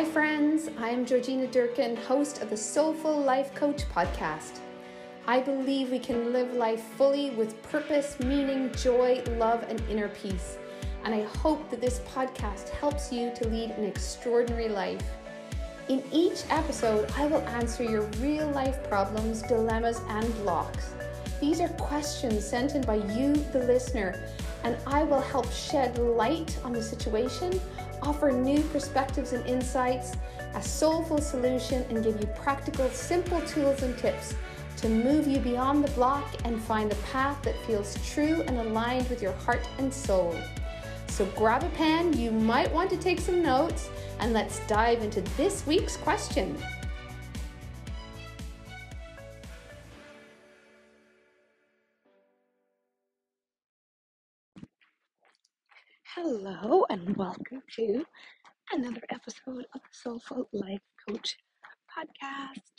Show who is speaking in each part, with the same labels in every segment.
Speaker 1: Hi, friends. I'm Georgina Durkin, host of the Soulful Life Coach podcast. I believe we can live life fully with purpose, meaning, joy, love, and inner peace. And I hope that this podcast helps you to lead an extraordinary life. In each episode, I will answer your real life problems, dilemmas, and blocks. These are questions sent in by you, the listener, and I will help shed light on the situation offer new perspectives and insights, a soulful solution, and give you practical, simple tools and tips to move you beyond the block and find the path that feels true and aligned with your heart and soul. So grab a pen, you might want to take some notes, and let's dive into this week's question. Hello, and welcome to another episode of the Soulful Life Coach podcast.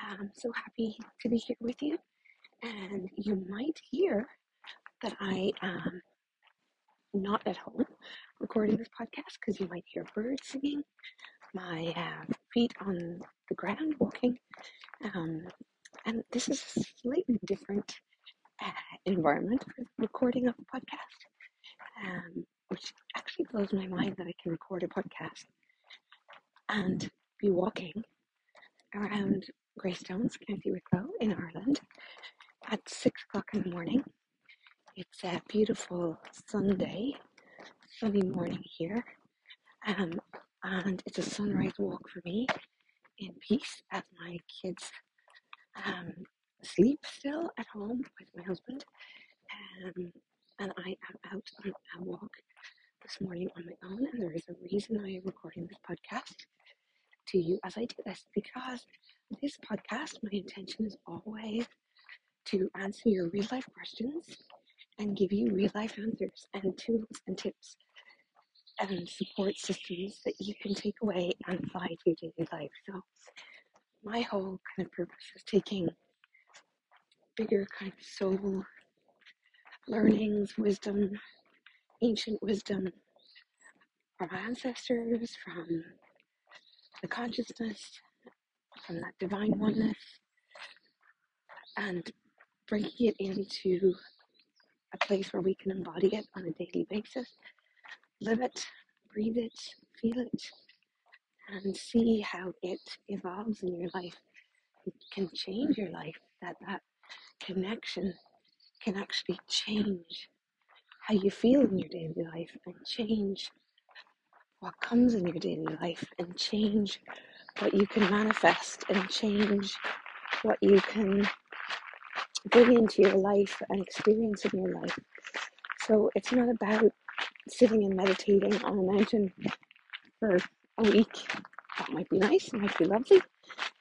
Speaker 1: I'm so happy to be here with you, and you might hear that I am not at home recording this podcast because you might hear birds singing, my uh, feet on the ground walking, um, and this is a slightly different uh, environment for recording of a podcast. Um, which actually blows my mind that I can record a podcast and be walking around Greystones, County Wicklow in Ireland at six o'clock in the morning. It's a beautiful Sunday, sunny morning here, um, and it's a sunrise walk for me in peace as my kids um, sleep still at home with my husband. Um, and I am out on a walk this morning on my own, and there is a reason I am recording this podcast to you as I do this because this podcast, my intention is always to answer your real life questions and give you real life answers and tools and tips and support systems that you can take away and apply to your daily life. So, my whole kind of purpose is taking bigger kind of soul learnings, wisdom, ancient wisdom from our ancestors, from the consciousness, from that divine oneness, and bringing it into a place where we can embody it on a daily basis, live it, breathe it, feel it, and see how it evolves in your life. It can change your life, that that connection can actually change how you feel in your daily life and change what comes in your daily life and change what you can manifest and change what you can bring into your life and experience in your life. So it's not about sitting and meditating on a mountain for a week. That might be nice, it might be lovely,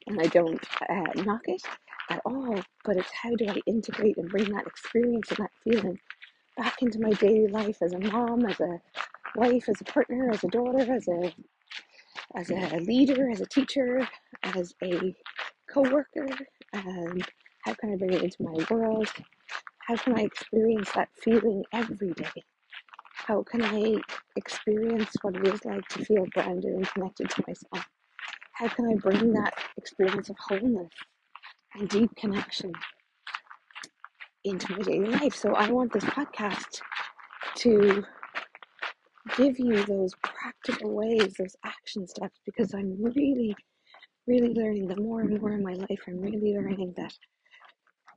Speaker 1: and I don't uh, knock it at all. But it's how do I integrate and bring that experience and that feeling back into my daily life as a mom, as a wife, as a partner, as a daughter, as a as a leader, as a teacher, as a co-worker, and how can I bring it into my world? How can I experience that feeling every day? How can I experience what it is like to feel grounded and connected to myself? How can I bring that experience of wholeness and deep connection into my daily life? So I want this podcast to give you those practical ways, those action steps, because I'm really, really learning the more and more in my life, I'm really learning that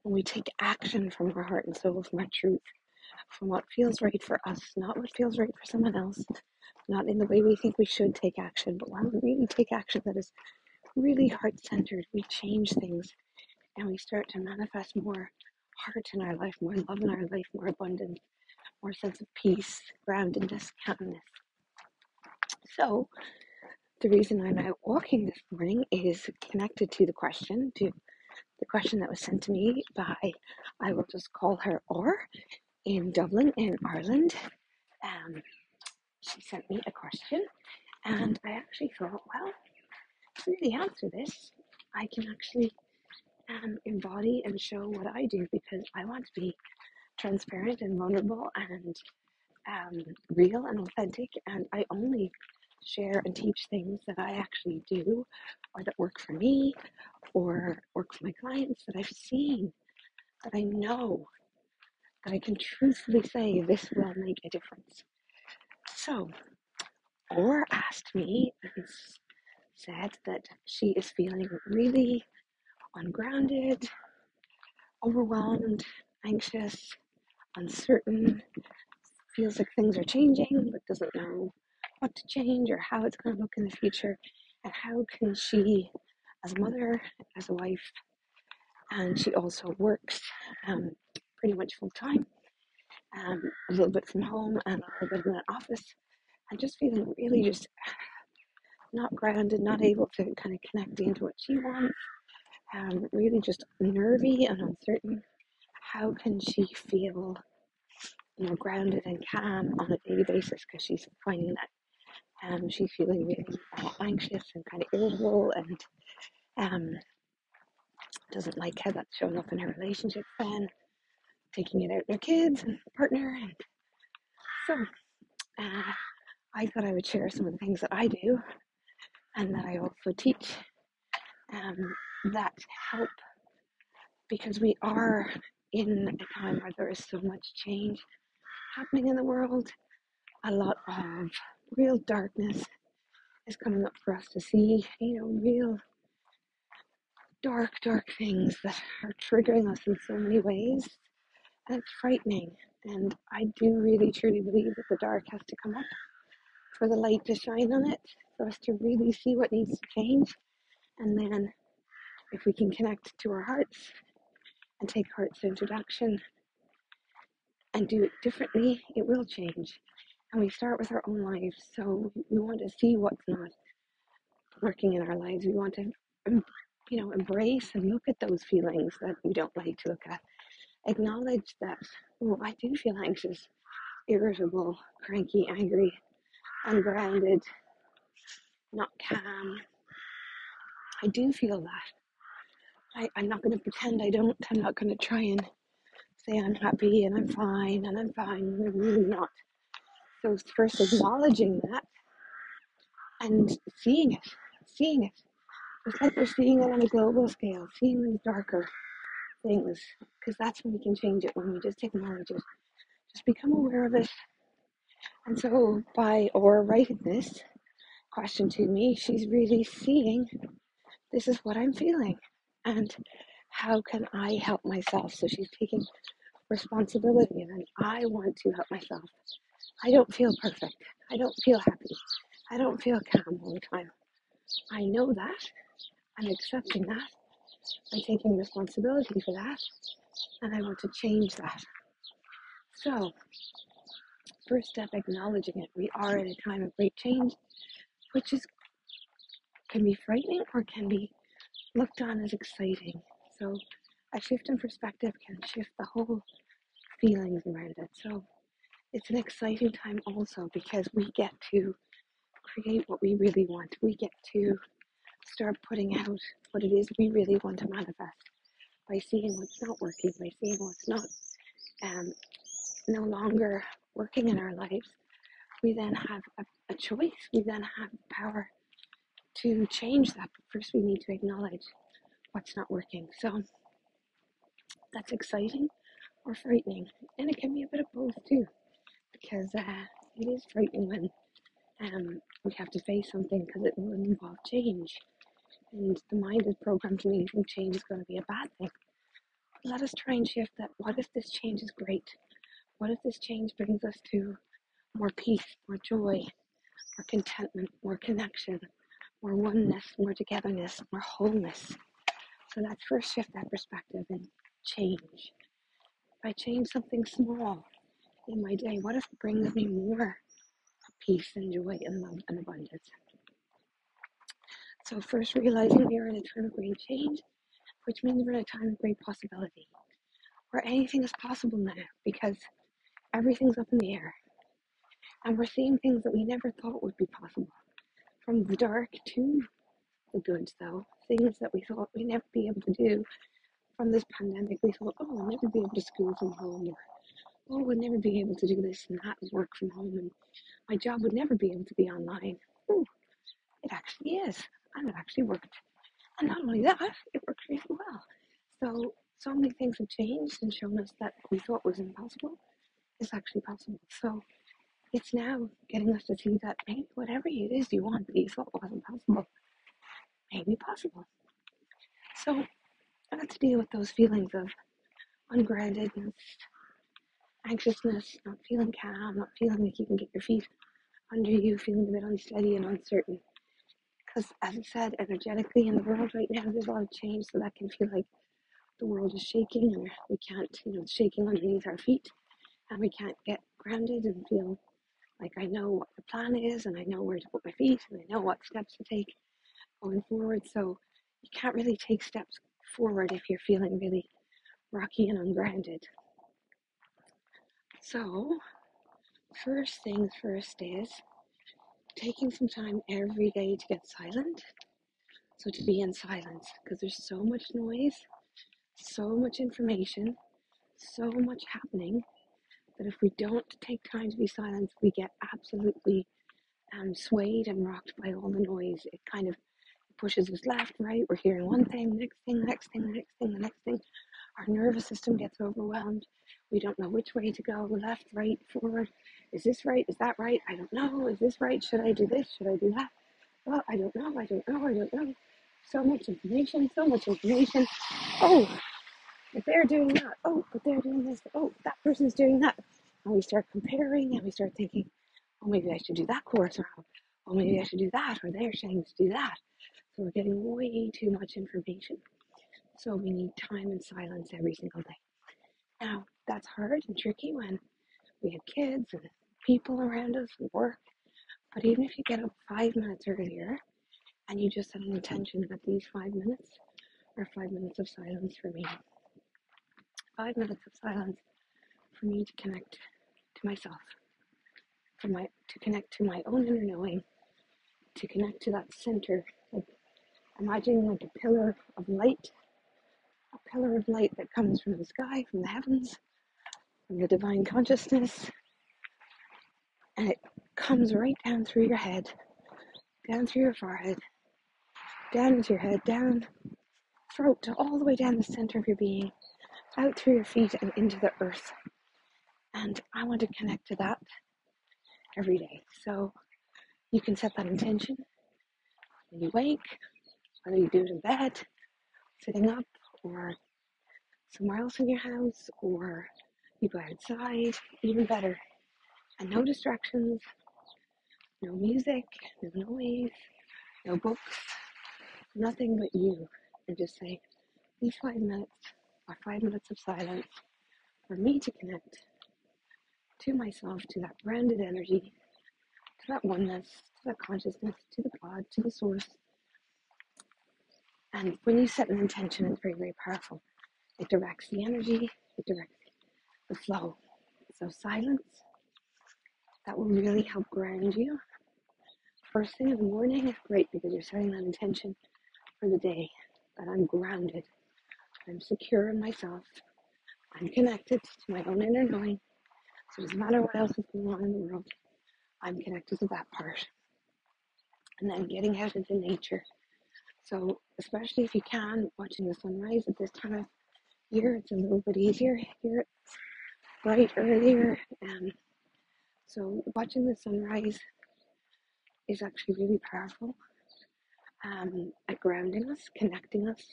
Speaker 1: when we take action from our heart and soul, from our truth, from what feels right for us, not what feels right for someone else, not in the way we think we should take action, but when we really take action that is really heart centered, we change things and we start to manifest more heart in our life, more love in our life, more abundance, more sense of peace, groundedness, calmness. So, the reason I'm out walking this morning is connected to the question, to the question that was sent to me by, I will just call her R in Dublin, in Ireland. Um, she sent me a question, and I actually thought, well, to really answer this, I can actually um, embody and show what I do because I want to be transparent and vulnerable and um, real and authentic. And I only share and teach things that I actually do or that work for me or work for my clients that I've seen, that I know, that I can truthfully say this will make a difference. So, R asked me and said that she is feeling really ungrounded, overwhelmed, anxious, uncertain, feels like things are changing but doesn't know what to change or how it's going to look in the future. And how can she as a mother as a wife and she also works um, pretty much full time um, a little bit from home and a little bit in an office and just feeling really just not grounded not able to kind of connect into what she wants um, really just nervy and uncertain how can she feel you know grounded and calm on a daily basis because she's finding that Um, she's feeling really uh, anxious and kind of irritable and um, doesn't like how that's showing up in her relationship then, taking it out on her kids and partner. And so uh, I thought I would share some of the things that I do and that I also teach um, that help because we are in a time where there is so much change happening in the world. A lot of real darkness is coming up for us to see, you know, real dark, dark things that are triggering us in so many ways. And it's frightening. And I do really truly believe that the dark has to come up for the light to shine on it, for us to really see what needs to change. And then if we can connect to our hearts and take heart's introduction and do it differently, it will change. And we start with our own lives. So we want to see what's not working in our lives. We want to, you know, embrace and look at those feelings that we don't like to look at. Acknowledge that, oh, I do feel anxious, irritable, cranky, angry, ungrounded, not calm. I do feel that. I, I'm not going to pretend I don't. I'm not going to try and say I'm happy and I'm fine and I'm fine I'm really not. So, first acknowledging that and seeing it, seeing it. It's like we're seeing it on a global scale, seeing these darker things, because that's when we can change it, when we just acknowledge it, just become aware of it. And so, by R writing this question to me, she's really seeing this is what I'm feeling, and how can I help myself? So, she's taking responsibility, and I want to help myself. I don't feel perfect, I don't feel happy, I don't feel calm all the time. I know that. I'm accepting that. I'm taking responsibility for that. And I want to change that. So, first step, acknowledging it. We are in a time of great change, which is can be frightening or can be looked on as exciting. So, a shift in perspective can shift the whole feelings around it. So, it's an exciting time also because we get to create what we really want. We get to start putting out what it is we really want to manifest by seeing what's not working, by seeing what's not um, no longer working in our lives. We then have a, a choice. We then have power to change that. But first, we need to acknowledge what's not working. So that's exciting or frightening, and it can be a bit of both too, because uh, it is frightening when um, we have to face something because it will involve change. And the mind is programmed to think change is going to be a bad thing. Let us try and shift that. What if this change is great? What if this change brings us to more peace, more joy, more contentment, more connection, more oneness, more togetherness, more wholeness? So let's first shift that perspective and change. If I change something small in my day, what if it brings me more peace and joy and love and abundance? So first realizing we are in a time of great change, which means we're in a time of great possibility, where anything is possible now because everything's up in the air. And we're seeing things that we never thought would be possible. From the dark to the good, though. Things that we thought we'd never be able to do from this pandemic. We thought, oh, we'll never be able to school from home, or oh, we'll never be able to do this and that and work from home, and my job would never be able to be online. oh, it actually is. And it actually worked. And not only that, it worked really well. So, so many things have changed and shown us that we thought was impossible is actually possible. So, it's now getting us to see that maybe whatever it is you want you thought wasn't possible may be possible. So, I got to deal with those feelings of ungroundedness, anxiousness, not feeling calm, not feeling like you can get your feet under you, feeling a bit unsteady and uncertain. Because, as I said, energetically in the world right now, there's a lot of change, so that can feel like the world is shaking and we can't, you know, it's shaking underneath our feet and we can't get grounded and feel like I know what the plan is and I know where to put my feet and I know what steps to take going forward. So you can't really take steps forward if you're feeling really rocky and ungrounded. So, first things first is taking some time every day to get silent. So, to be in silence because there's so much noise, so much information, so much happening that if we don't take time to be silent, we get absolutely um, swayed and rocked by all the noise. It kind of pushes us left, right. We're hearing one thing, next thing, next thing, next thing, the next thing. Our nervous system gets overwhelmed. We don't know which way to go left, right, forward. Is this right? Is that right? I don't know. Is this right? Should I do this? Should I do that? Well, I don't know. I don't know. I don't know. So much information, so much information. Oh, if they're doing that, oh, but they're doing this, oh, that person's doing that. And we start comparing and we start thinking, oh, maybe I should do that course, or oh, maybe I should do that, or they're saying to do that. So we're getting way too much information. So we need time and silence every single day. Now, that's hard and tricky when we have kids and people around us and work. But even if you get up five minutes earlier and you just set an intention that these five minutes are five minutes of silence for me, five minutes of silence for me to connect to myself, for my to connect to my own inner knowing, to connect to that center, like imagining like a pillar of light a pillar of light that comes from the sky, from the heavens, from the divine consciousness, and it comes right down through your head, down through your forehead, down into your head, down throat, all the way down the center of your being, out through your feet and into the earth. And I want to connect to that every day. So you can set that intention when you wake, whether you do it in bed, sitting up, or somewhere else in your house, or you go outside, even better. And no distractions, no music, no noise, no books, nothing but you. And just say, these five minutes are five minutes of silence for me to connect to myself, to that grounded energy, to that oneness, to that consciousness, to the God, to the source, and when you set an intention, it's very, very powerful. It directs the energy, it directs the flow. So, silence, that will really help ground you. First thing in the morning is great because you're setting that intention for the day that I'm grounded, I'm secure in myself, I'm connected to my own inner knowing. So, it doesn't matter what else is going on in the world, I'm connected to that part. And then getting out into nature so, especially if you can, watching the sunrise at this time of year, it's a little bit easier. Here it's bright earlier. Um, so, watching the sunrise is actually really powerful um, at grounding us, connecting us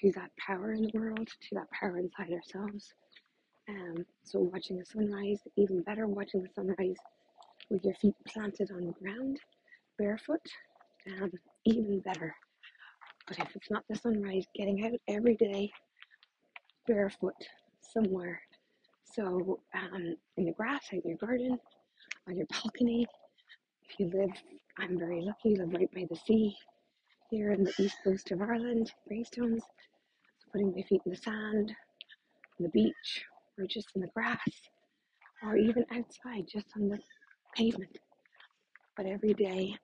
Speaker 1: to that power in the world, to that power inside ourselves. Um, so, watching the sunrise, even better, watching the sunrise with your feet planted on the ground, barefoot, um, even better. But if it's not the sunrise, getting out every day barefoot somewhere. So, um, in the grass, out in your garden, on your balcony. If you live, I'm very lucky, live right by the sea here in the east coast of Ireland, Greystones. Putting my feet in the sand, on the beach, or just in the grass, or even outside, just on the pavement. But every day,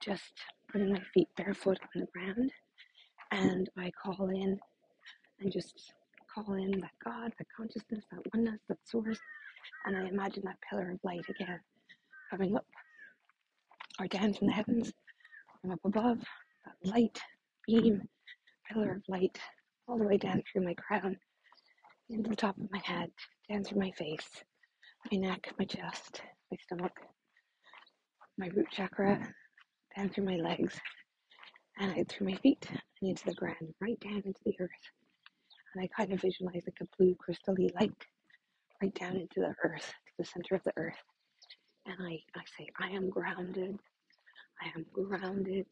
Speaker 1: just putting my feet barefoot on the ground and I call in and just call in that God, that consciousness, that oneness, that source, and I imagine that pillar of light again coming up or down from the heavens, from up above, light beam, pillar of light, all the way down through my crown, into the top of my head, down through my face, my neck, my chest, my stomach, my root chakra, down through my legs, and out through my feet, and into the ground, right down into the earth. And I kind of visualize like a blue crystally light right down into the earth, to the center of the earth. And I, I say, I am grounded. I am grounded.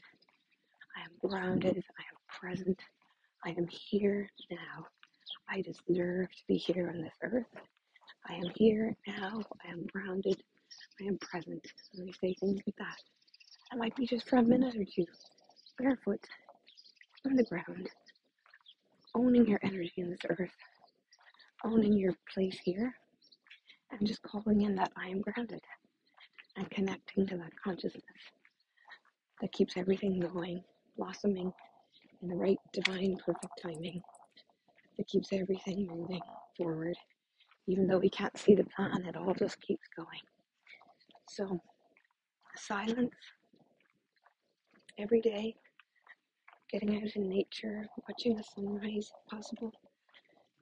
Speaker 1: I am grounded. I am present. I am here now. I deserve to be here on this earth. I am here now. I am grounded. I am present. And I say things like that. That might be just for a minute or two, barefoot on the ground, owning your energy in this earth, owning your place here, and just calling in that I am grounded and connecting to that consciousness that keeps everything going, blossoming in the right divine perfect timing, that keeps everything moving forward. Even though we can't see the plan, it all just keeps going. So, silence every day, getting out in nature, watching the sunrise if possible,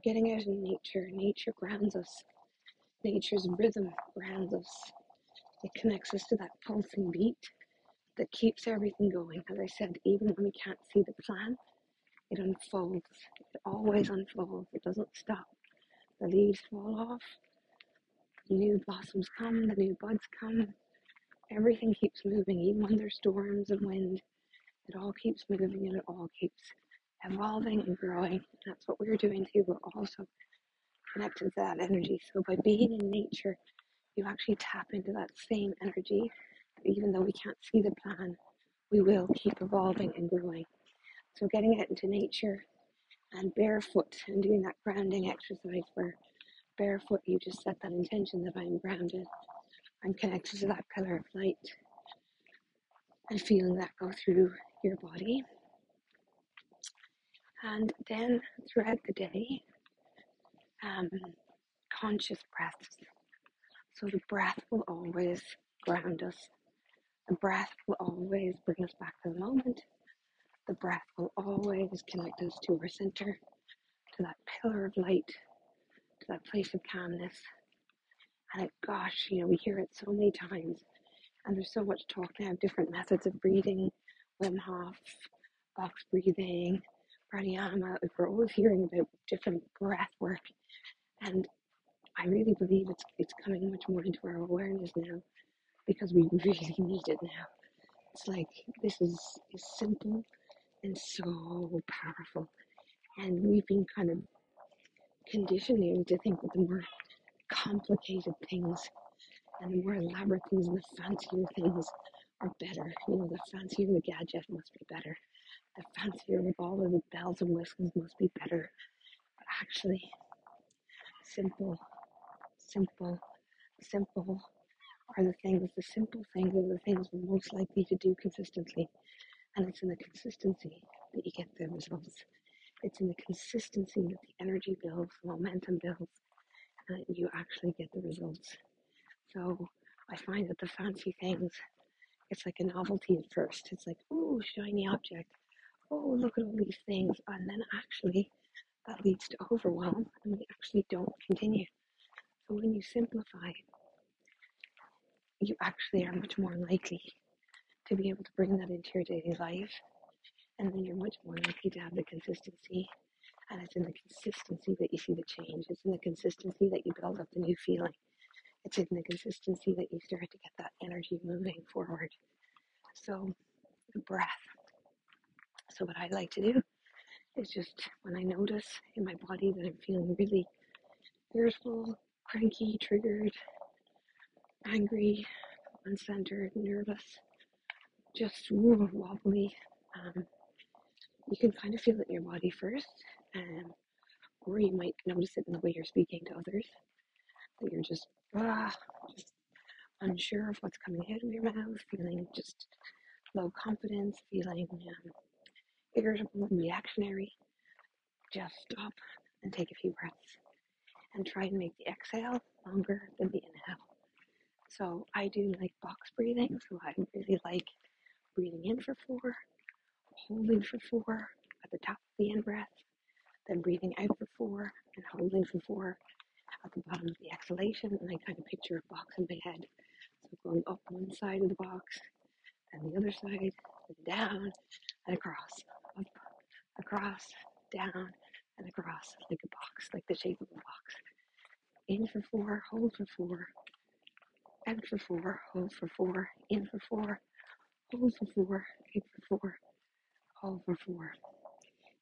Speaker 1: getting out in nature. Nature grounds us, nature's rhythm grounds us. It connects us to that pulsing beat that keeps everything going. As I said, even when we can't see the plan, it unfolds. It always unfolds. It doesn't stop. The leaves fall off, new blossoms come, the new buds come. Everything keeps moving, even when there's storms and wind. It all keeps moving and it all keeps evolving and growing. That's what we're doing too. We're also connected to that energy. So by being in nature, you actually tap into that same energy. Even though we can't see the plan, we will keep evolving and growing. So getting out into nature and barefoot and doing that grounding exercise where barefoot you just set that intention that I'm grounded. I'm connected to that pillar of light and feeling that go through your body. And then throughout the day, um, conscious breaths. So the breath will always ground us. The breath will always bring us back to the moment. The breath will always connect us to our center, to that pillar of light, to that place of calmness. And it, gosh, you know, we hear it so many times. And there's so much talk now of different methods of breathing, Wim Hof, box breathing, pranayama. We're always hearing about different breath work. And I really believe it's it's coming much more into our awareness now because we really need it now. It's like this is, is simple and so powerful. And we've been kind of conditioning to think that the more complicated things and the more elaborate things and the fancier things are better. You know, the fancier the gadget must be better. The fancier with all of the bells and whistles must be better. But actually, simple, simple, simple are the things, the simple things are the things we're most likely to do consistently. And it's in the consistency that you get the results. It's in the consistency that the energy builds, the momentum builds, and you actually get the results. So I find that the fancy things, it's like a novelty at first. It's like, oh, shiny object. Oh, look at all these things. And then actually, that leads to overwhelm, and we actually don't continue. So when you simplify, you actually are much more likely to be able to bring that into your daily life. And then you're much more likely to have the consistency. And it's in the consistency that you see the change. It's in the consistency that you build up the new feeling. It's in the consistency that you start to get that energy moving forward. So, the breath. So, what I like to do is just when I notice in my body that I'm feeling really irritable, cranky, triggered, angry, uncentered, nervous, just wobbly. Um, you can kind of feel it in your body first, um, or you might notice it in the way you're speaking to others. That you're just ah, just unsure of what's coming out of your mouth, feeling just low confidence, feeling um, irritable reactionary. Just stop and take a few breaths and try and make the exhale longer than the inhale. So I do like box breathing. So I really like breathing in for four, holding for four at the top of the in breath, then breathing out for four and holding for four at the bottom of the exhalation. And I kind of picture a box in my head. So going up one side of the box, and the other side, and down and across, up, across, down, and across, like a box, like the shape of a box. In for four, hold for four, out for four, hold for four, in for four, hold for four, out for four, hold for four.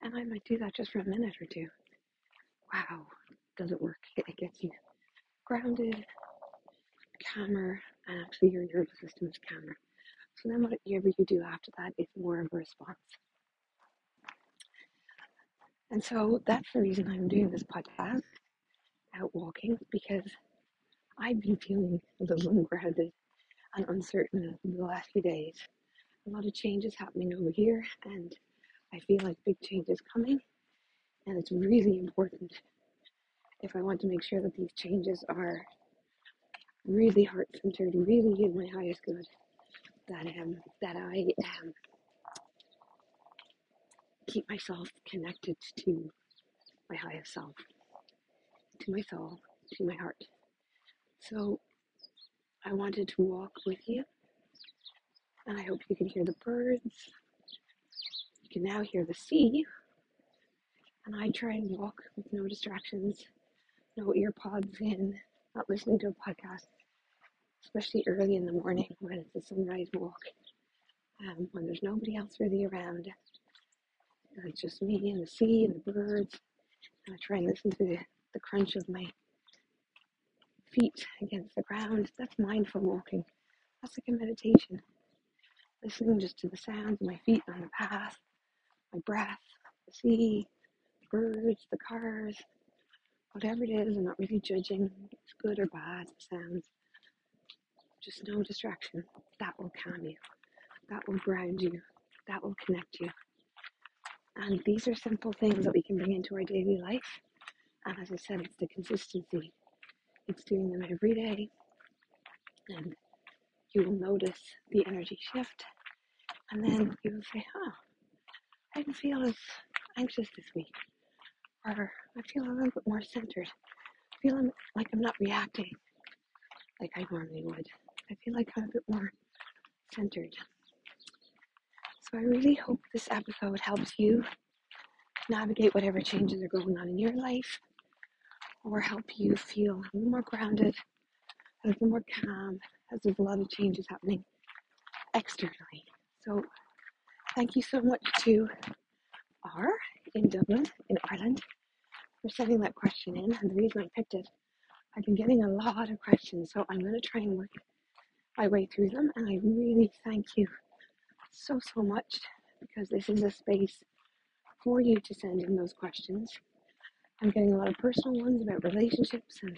Speaker 1: And I might do that just for a minute or two. Wow, does it work? It gets you grounded, calmer, and actually your nervous system is calmer. So then whatever you do after that is more of a response. And so that's the reason I'm doing this podcast, out walking, because I've been feeling a little ungrounded and uncertain in the last few days. A lot of changes happening over here, and I feel like big change is coming, and it's really important if I want to make sure that these changes are really heart centered, really in my highest good, that um that I um keep myself connected to my highest self, to my soul, to my heart. So I wanted to walk with you, and I hope you can hear the birds. You can now hear the sea, and I try and walk with no distractions, no ear pods in, not listening to a podcast, especially early in the morning when it's a sunrise walk, um, when there's nobody else really around. It's just me and the sea and the birds. And I try and listen to the, the crunch of my feet against the ground. That's mindful walking. That's like a meditation. Listening just to the sounds of my feet on the path, my breath, the sea, the birds, the cars, whatever it is. I'm not really judging it's good or bad, the sounds. Just no distraction. That will calm you. That will ground you. That will connect you. And these are simple things that we can bring into our daily life. And as I said, it's the consistency. It's doing them every day. And you will notice the energy shift. And then you will say, huh, I didn't feel as anxious this week. Or I feel a little bit more centered. I feel like I'm not reacting like I normally would. I feel like I'm a bit more centered. So I really hope this episode helps you navigate whatever changes are going on in your life or help you feel a little more grounded, a little more calm, as there's a lot of changes happening externally. So thank you so much to R in Dublin, in Ireland, for sending that question in. And the reason I picked it, I've been getting a lot of questions, so I'm going to try and work my way through them. And I really thank you so, so much because this is a space for you to send in those questions. I'm getting a lot of personal ones about relationships and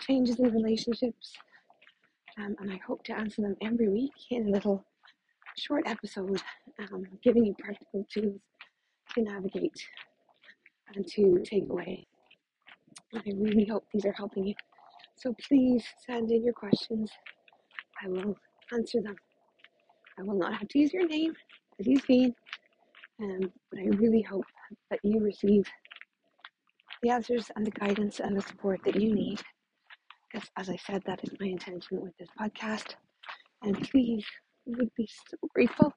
Speaker 1: changes in relationships. Um, and I hope to answer them every week in a little short episode, um, giving you practical tools to navigate and to take away. And I really hope these are helping you. So please send in your questions. I will answer them. I will not have to use your name, as you've seen, um, but I really hope that you receive the answers and the guidance and the support that you need. Because, as I said, that is my intention with this podcast. And please, we would be so grateful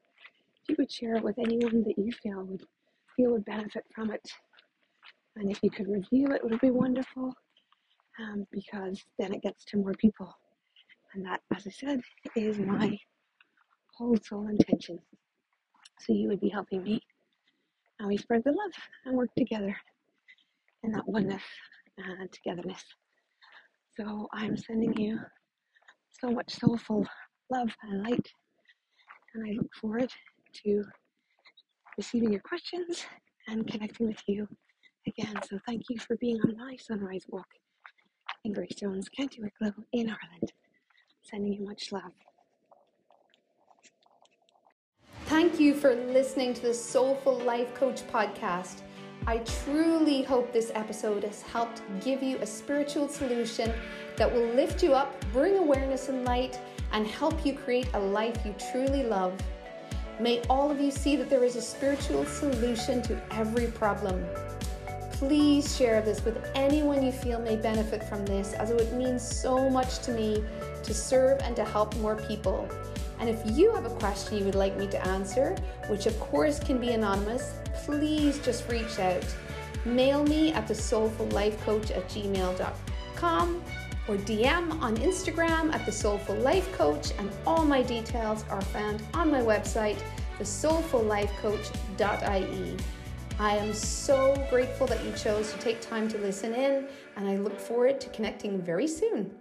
Speaker 1: if you would share it with anyone that you feel would feel would benefit from it. And if you could review it, it would be wonderful. Um, because then it gets to more people. And that, as I said, is my whole soul intention. So you would be helping me. And we spread the love and work together in that oneness and togetherness. So I'm sending you so much soulful love and light. And I look forward to receiving your questions and connecting with you again. So thank you for being on my sunrise walk in Greystones, County Wicklow in Ireland. Sending you much love.
Speaker 2: Thank you for listening to the Soulful Life Coach podcast. I truly hope this episode has helped give you a spiritual solution that will lift you up, bring awareness and light, and help you create a life you truly love. May all of you see that there is a spiritual solution to every problem. Please share this with anyone you feel may benefit from this, as it would mean so much to me to serve and to help more people. And if you have a question you would like me to answer, which of course can be anonymous, please just reach out. Mail me at the soulful life coach at gmail.com or DM on Instagram at the soulful life coach, and all my details are found on my website, thesoulfullifecoach.ie. I am so grateful that you chose to take time to listen in, and I look forward to connecting very soon.